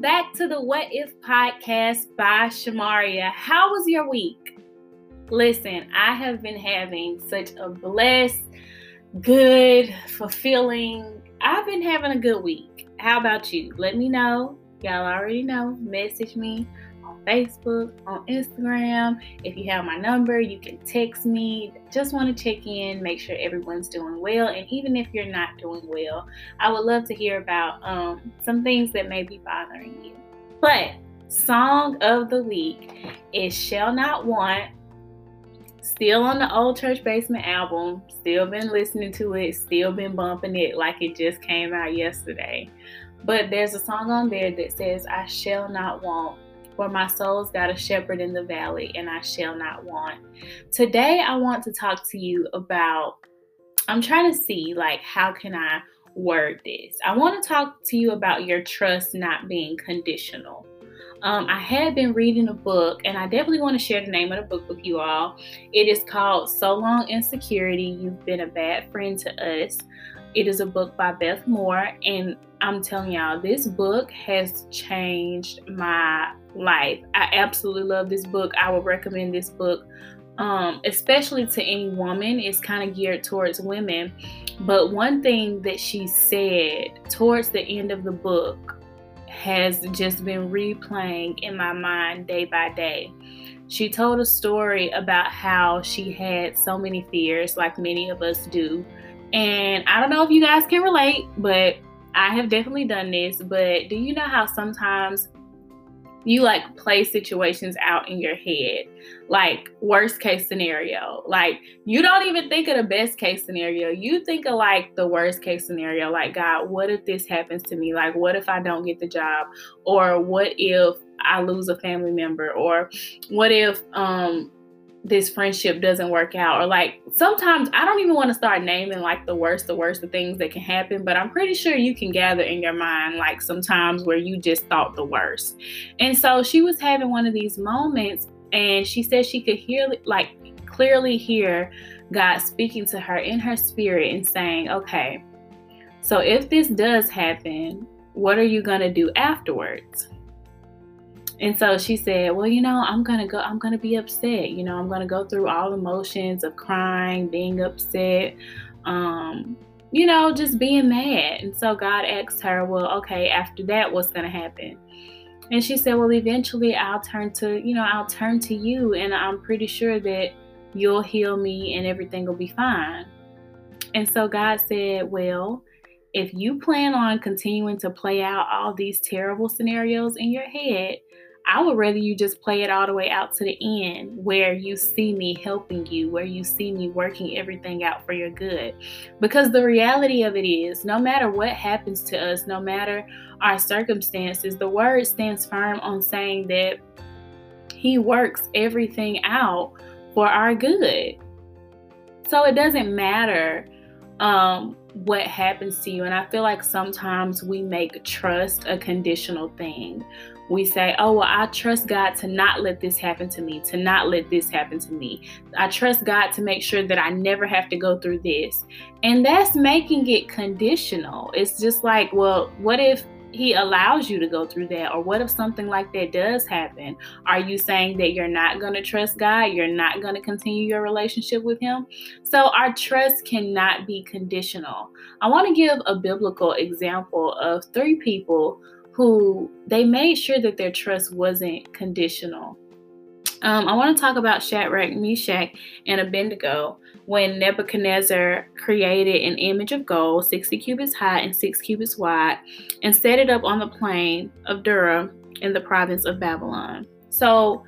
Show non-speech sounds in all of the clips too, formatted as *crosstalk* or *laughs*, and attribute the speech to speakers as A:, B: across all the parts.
A: back to the What If podcast by Shamaria. How was your week? Listen, I have been having such a blessed, good, fulfilling, I've been having a good week. How about you? Let me know. Y'all already know. Message me Facebook, on Instagram. If you have my number, you can text me. Just want to check in, make sure everyone's doing well. And even if you're not doing well, I would love to hear about um, some things that may be bothering you. But song of the week is Shall Not Want. Still on the old church basement album, still been listening to it, still been bumping it like it just came out yesterday. But there's a song on there that says, I shall not want for my soul's got a shepherd in the valley, and I shall not want. Today, I want to talk to you about. I'm trying to see, like, how can I word this? I want to talk to you about your trust not being conditional. Um, I had been reading a book, and I definitely want to share the name of the book with you all. It is called So Long Insecurity You've Been a Bad Friend to Us. It is a book by Beth Moore, and I'm telling y'all, this book has changed my life. I absolutely love this book. I would recommend this book, um, especially to any woman. It's kind of geared towards women. But one thing that she said towards the end of the book has just been replaying in my mind day by day. She told a story about how she had so many fears, like many of us do. And I don't know if you guys can relate, but I have definitely done this, but do you know how sometimes you like play situations out in your head. Like worst case scenario. Like you don't even think of the best case scenario. You think of like the worst case scenario. Like god what if this happens to me? Like what if i don't get the job? Or what if i lose a family member? Or what if um this friendship doesn't work out or like sometimes i don't even want to start naming like the worst the worst the things that can happen but i'm pretty sure you can gather in your mind like sometimes where you just thought the worst. And so she was having one of these moments and she said she could hear like clearly hear god speaking to her in her spirit and saying okay so if this does happen what are you going to do afterwards and so she said, Well, you know, I'm going to go, I'm going to be upset. You know, I'm going to go through all emotions of crying, being upset, um, you know, just being mad. And so God asked her, Well, okay, after that, what's going to happen? And she said, Well, eventually I'll turn to, you know, I'll turn to you, and I'm pretty sure that you'll heal me and everything will be fine. And so God said, Well, if you plan on continuing to play out all these terrible scenarios in your head, I would rather you just play it all the way out to the end where you see me helping you, where you see me working everything out for your good. Because the reality of it is, no matter what happens to us, no matter our circumstances, the word stands firm on saying that He works everything out for our good. So it doesn't matter um, what happens to you. And I feel like sometimes we make trust a conditional thing we say, oh, well, I trust God to not let this happen to me, to not let this happen to me. I trust God to make sure that I never have to go through this. And that's making it conditional. It's just like, well, what if he allows you to go through that? Or what if something like that does happen? Are you saying that you're not going to trust God? You're not going to continue your relationship with Him? So our trust cannot be conditional. I want to give a biblical example of three people who they made sure that their trust wasn't conditional. Um, I want to talk about Shadrach, Meshach, and Abednego when Nebuchadnezzar created an image of gold, 60 cubits high and 6 cubits wide, and set it up on the plain of Dura in the province of Babylon. So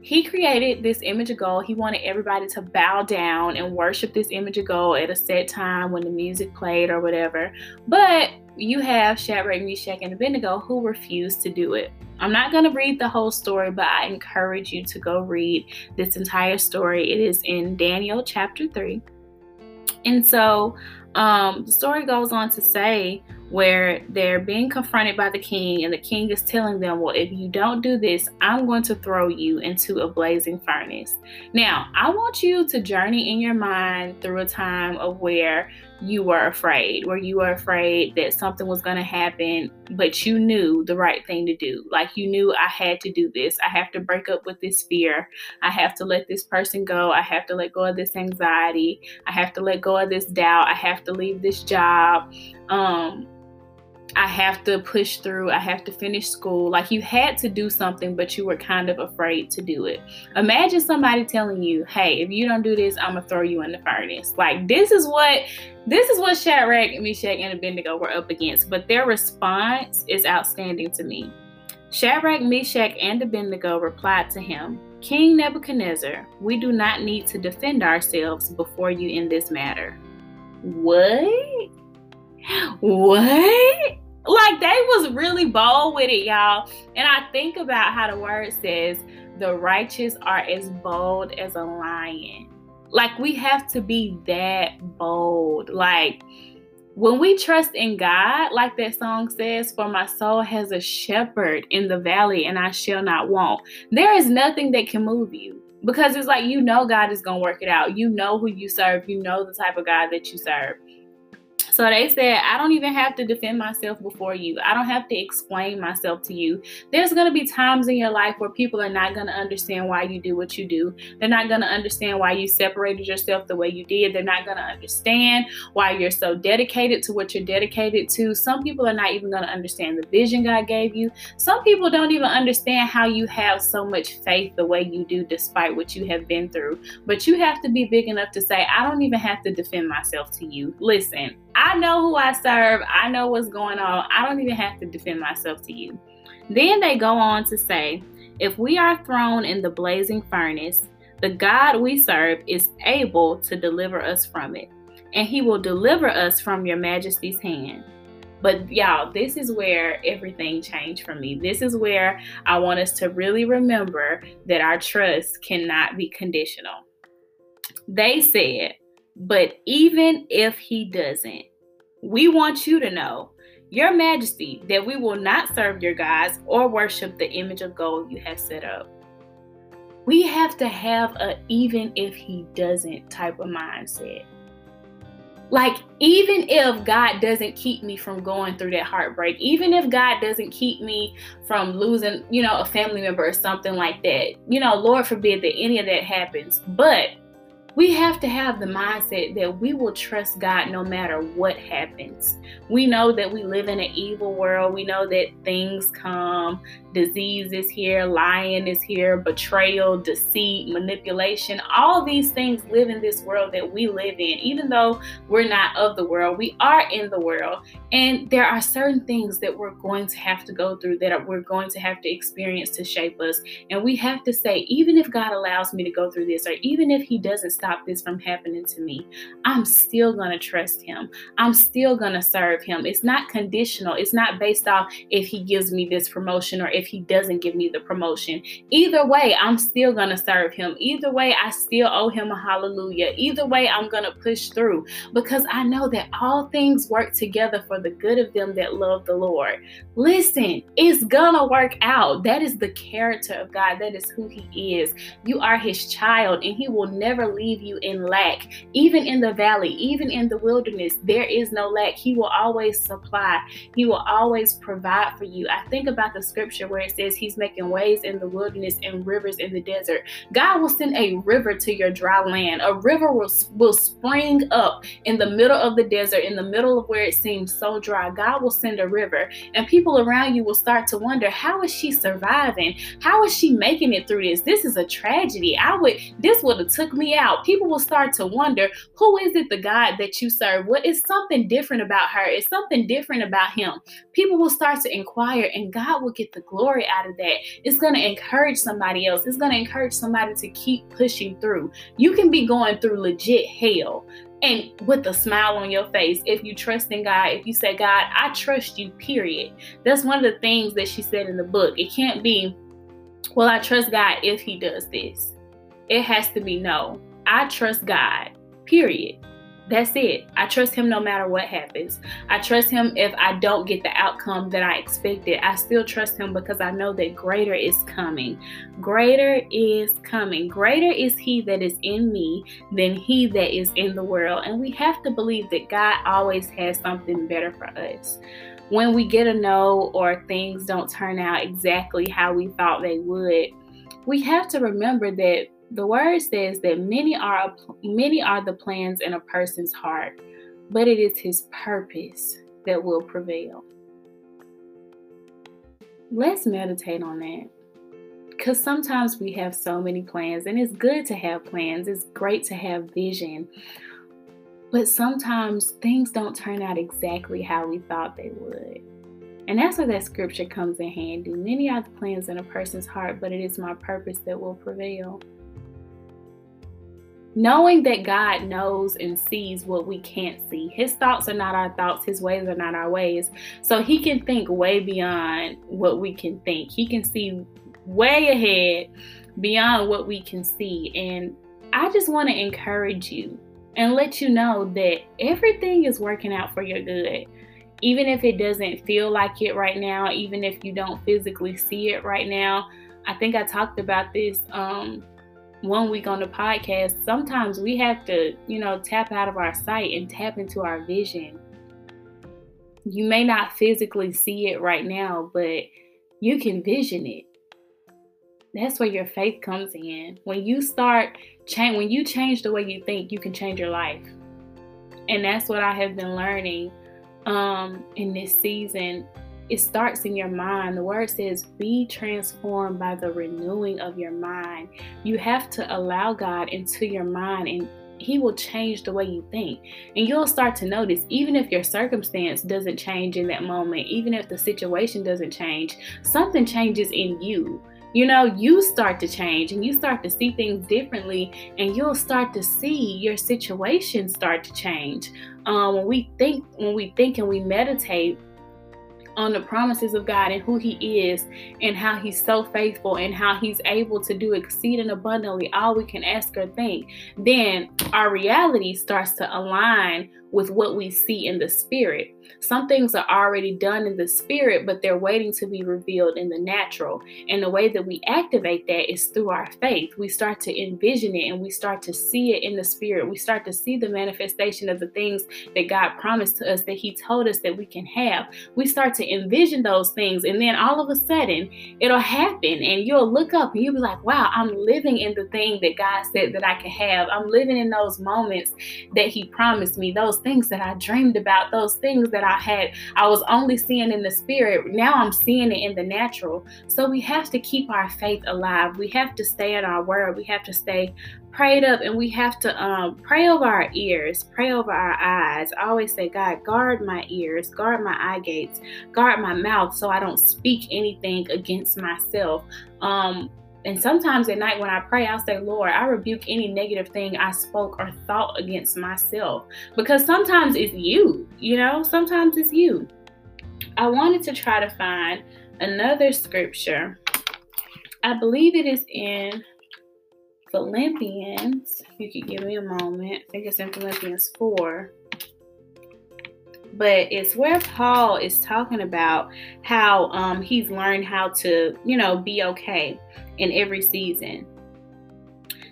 A: he created this image of gold. He wanted everybody to bow down and worship this image of gold at a set time when the music played or whatever. But you have Shadrach, Meshach, and Abednego who refused to do it. I'm not going to read the whole story, but I encourage you to go read this entire story. It is in Daniel chapter 3. And so um, the story goes on to say where they're being confronted by the king, and the king is telling them, Well, if you don't do this, I'm going to throw you into a blazing furnace. Now, I want you to journey in your mind through a time of where you were afraid, where you were afraid that something was going to happen, but you knew the right thing to do. Like you knew I had to do this. I have to break up with this fear. I have to let this person go. I have to let go of this anxiety. I have to let go of this doubt. I have to leave this job. Um, I have to push through, I have to finish school. Like you had to do something, but you were kind of afraid to do it. Imagine somebody telling you, hey, if you don't do this, I'm gonna throw you in the furnace. Like this is what this is what Shadrach, Meshach, and Abednego were up against. But their response is outstanding to me. Shadrach, Meshach, and Abednego replied to him, King Nebuchadnezzar, we do not need to defend ourselves before you in this matter. What? What? Like they was really bold with it, y'all. And I think about how the word says the righteous are as bold as a lion. Like we have to be that bold. Like when we trust in God, like that song says, For my soul has a shepherd in the valley, and I shall not want. There is nothing that can move you because it's like you know God is going to work it out. You know who you serve, you know the type of God that you serve. So they said, I don't even have to defend myself before you. I don't have to explain myself to you. There's going to be times in your life where people are not going to understand why you do what you do. They're not going to understand why you separated yourself the way you did. They're not going to understand why you're so dedicated to what you're dedicated to. Some people are not even going to understand the vision God gave you. Some people don't even understand how you have so much faith the way you do despite what you have been through. But you have to be big enough to say, I don't even have to defend myself to you. Listen, I know who I serve. I know what's going on. I don't even have to defend myself to you. Then they go on to say, if we are thrown in the blazing furnace, the God we serve is able to deliver us from it, and he will deliver us from your majesty's hand. But y'all, this is where everything changed for me. This is where I want us to really remember that our trust cannot be conditional. They said, but even if he doesn't, we want you to know, Your Majesty, that we will not serve your gods or worship the image of gold you have set up. We have to have a even if he doesn't type of mindset. Like, even if God doesn't keep me from going through that heartbreak, even if God doesn't keep me from losing, you know, a family member or something like that, you know, Lord forbid that any of that happens. But we have to have the mindset that we will trust God no matter what happens. We know that we live in an evil world. We know that things come, disease is here, lying is here, betrayal, deceit, manipulation. All these things live in this world that we live in. Even though we're not of the world, we are in the world. And there are certain things that we're going to have to go through that we're going to have to experience to shape us. And we have to say, even if God allows me to go through this, or even if He doesn't stop stop this from happening to me. I'm still going to trust him. I'm still going to serve him. It's not conditional. It's not based off if he gives me this promotion or if he doesn't give me the promotion. Either way, I'm still going to serve him. Either way, I still owe him a hallelujah. Either way, I'm going to push through because I know that all things work together for the good of them that love the Lord. Listen, it's going to work out. That is the character of God. That is who he is. You are his child and he will never leave leave you in lack. Even in the valley, even in the wilderness, there is no lack. He will always supply, He will always provide for you. I think about the scripture where it says He's making ways in the wilderness and rivers in the desert. God will send a river to your dry land. A river will, will spring up in the middle of the desert, in the middle of where it seems so dry. God will send a river, and people around you will start to wonder how is she surviving? How is she making it through this? This is a tragedy. I would, this would have took me out people will start to wonder who is it the God that you serve? What is something different about her? Is something different about him? People will start to inquire, and God will get the glory out of that. It's going to encourage somebody else, it's going to encourage somebody to keep pushing through. You can be going through legit hell and with a smile on your face if you trust in God, if you say, God, I trust you, period. That's one of the things that she said in the book. It can't be, well, I trust God if He does this. It has to be no. I trust God, period. That's it. I trust him no matter what happens. I trust him if I don't get the outcome that I expected. I still trust him because I know that greater is coming. Greater is coming. Greater is he that is in me than he that is in the world. And we have to believe that God always has something better for us. When we get a no or things don't turn out exactly how we thought they would, we have to remember that the word says that many are many are the plans in a person's heart, but it is his purpose that will prevail. Let's meditate on that. Because sometimes we have so many plans, and it's good to have plans, it's great to have vision. But sometimes things don't turn out exactly how we thought they would. And that's where that scripture comes in handy. Many are the plans in a person's heart, but it is my purpose that will prevail. Knowing that God knows and sees what we can't see. His thoughts are not our thoughts, His ways are not our ways. So He can think way beyond what we can think. He can see way ahead beyond what we can see. And I just want to encourage you and let you know that everything is working out for your good even if it doesn't feel like it right now, even if you don't physically see it right now. I think I talked about this um, one week on the podcast. Sometimes we have to, you know, tap out of our sight and tap into our vision. You may not physically see it right now, but you can vision it. That's where your faith comes in. When you start change when you change the way you think, you can change your life. And that's what I have been learning um, in this season, it starts in your mind. The word says, be transformed by the renewing of your mind. You have to allow God into your mind and he will change the way you think. And you'll start to notice, even if your circumstance doesn't change in that moment, even if the situation doesn't change, something changes in you you know, you start to change and you start to see things differently, and you'll start to see your situation start to change. Um, when we think, when we think and we meditate on the promises of God and who He is, and how He's so faithful, and how He's able to do exceeding abundantly all we can ask or think, then our reality starts to align with what we see in the spirit. Some things are already done in the spirit, but they're waiting to be revealed in the natural. And the way that we activate that is through our faith. We start to envision it and we start to see it in the spirit. We start to see the manifestation of the things that God promised to us that He told us that we can have. We start to envision those things, and then all of a sudden it'll happen, and you'll look up and you'll be like, wow, I'm living in the thing that God said that I can have. I'm living in those moments that He promised me, those things that I dreamed about, those things that I had, I was only seeing in the spirit. Now I'm seeing it in the natural. So we have to keep our faith alive. We have to stay in our word. We have to stay prayed up and we have to um, pray over our ears, pray over our eyes. I always say, God, guard my ears, guard my eye gates, guard my mouth so I don't speak anything against myself. Um, and sometimes at night when I pray, I'll say, Lord, I rebuke any negative thing I spoke or thought against myself. Because sometimes it's you, you know, sometimes it's you. I wanted to try to find another scripture. I believe it is in Philippians. You could give me a moment. I think it's in Philippians 4 but it's where Paul is talking about how um, he's learned how to, you know, be okay in every season.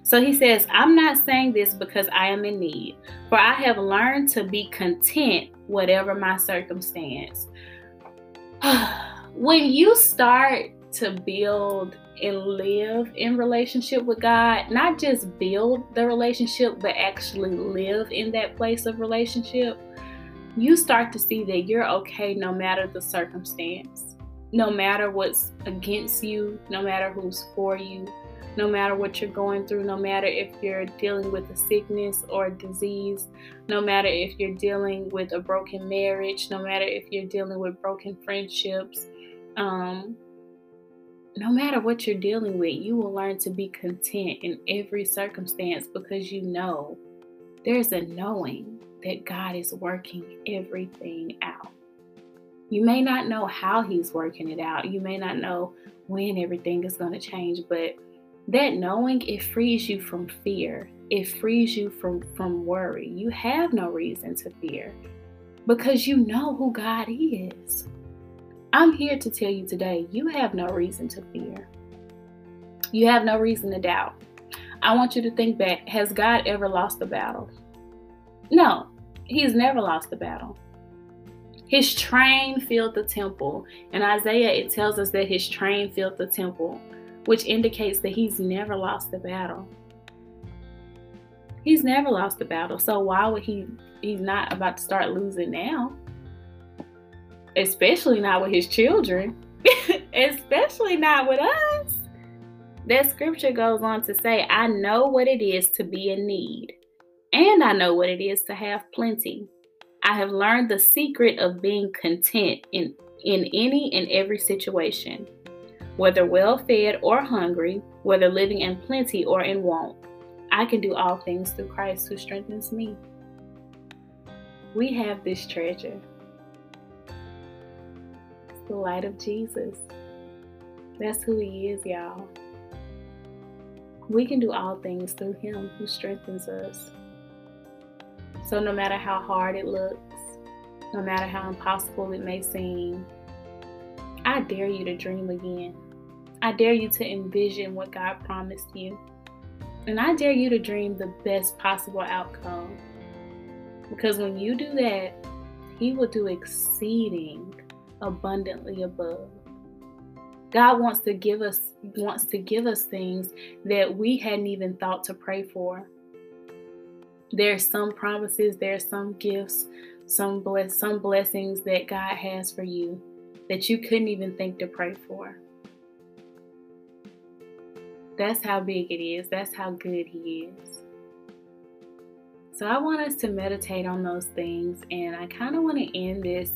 A: So he says, I'm not saying this because I am in need, for I have learned to be content, whatever my circumstance. *sighs* when you start to build and live in relationship with God, not just build the relationship, but actually live in that place of relationship, you start to see that you're okay no matter the circumstance, no matter what's against you, no matter who's for you, no matter what you're going through, no matter if you're dealing with a sickness or a disease, no matter if you're dealing with a broken marriage, no matter if you're dealing with broken friendships, um, no matter what you're dealing with, you will learn to be content in every circumstance because you know there's a knowing that God is working everything out. You may not know how He's working it out, you may not know when everything is going to change, but that knowing it frees you from fear. it frees you from, from worry. You have no reason to fear because you know who God is. I'm here to tell you today you have no reason to fear. You have no reason to doubt. I want you to think back has God ever lost a battle? No, He's never lost a battle. His train filled the temple. In Isaiah, it tells us that his train filled the temple, which indicates that he's never lost a battle. He's never lost a battle. So why would he he's not about to start losing now? Especially not with his children. *laughs* Especially not with us. That scripture goes on to say, I know what it is to be in need, and I know what it is to have plenty. I have learned the secret of being content in, in any and every situation, whether well fed or hungry, whether living in plenty or in want. I can do all things through Christ who strengthens me. We have this treasure. It's the light of Jesus. That's who He is, y'all. We can do all things through Him who strengthens us. So, no matter how hard it looks, no matter how impossible it may seem, I dare you to dream again. I dare you to envision what God promised you. And I dare you to dream the best possible outcome. Because when you do that, He will do exceeding abundantly above. God wants to give us wants to give us things that we hadn't even thought to pray for. There's some promises, there's some gifts, some bless some blessings that God has for you that you couldn't even think to pray for. That's how big it is. That's how good He is. So I want us to meditate on those things, and I kind of want to end this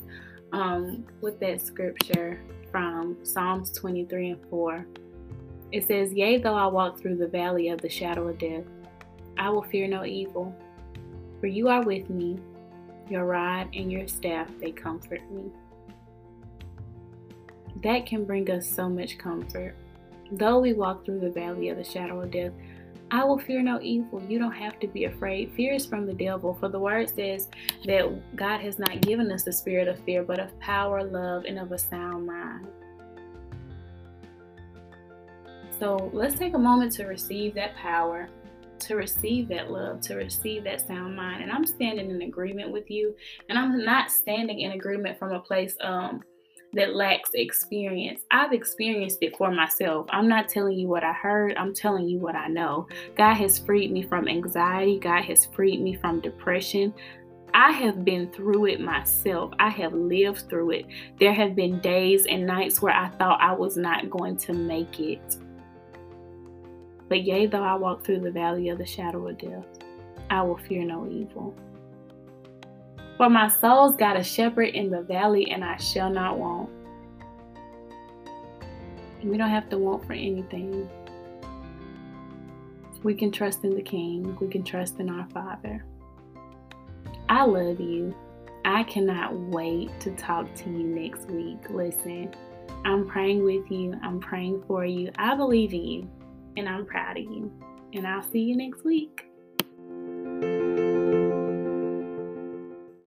A: um, with that scripture from Psalms 23 and 4. It says, Yea, though I walk through the valley of the shadow of death, I will fear no evil, for you are with me. Your rod and your staff, they comfort me. That can bring us so much comfort. Though we walk through the valley of the shadow of death, I will fear no evil. You don't have to be afraid. Fear is from the devil, for the word says that God has not given us the spirit of fear, but of power, love, and of a sound mind. So let's take a moment to receive that power, to receive that love, to receive that sound mind. And I'm standing in agreement with you, and I'm not standing in agreement from a place um, that lacks experience. I've experienced it for myself. I'm not telling you what I heard, I'm telling you what I know. God has freed me from anxiety, God has freed me from depression. I have been through it myself. I have lived through it. There have been days and nights where I thought I was not going to make it. But yea, though I walk through the valley of the shadow of death, I will fear no evil. For my soul's got a shepherd in the valley, and I shall not want. We don't have to want for anything. We can trust in the King. We can trust in our Father. I love you. I cannot wait to talk to you next week. Listen, I'm praying with you. I'm praying for you. I believe in you, and I'm proud of you. And I'll see you next week.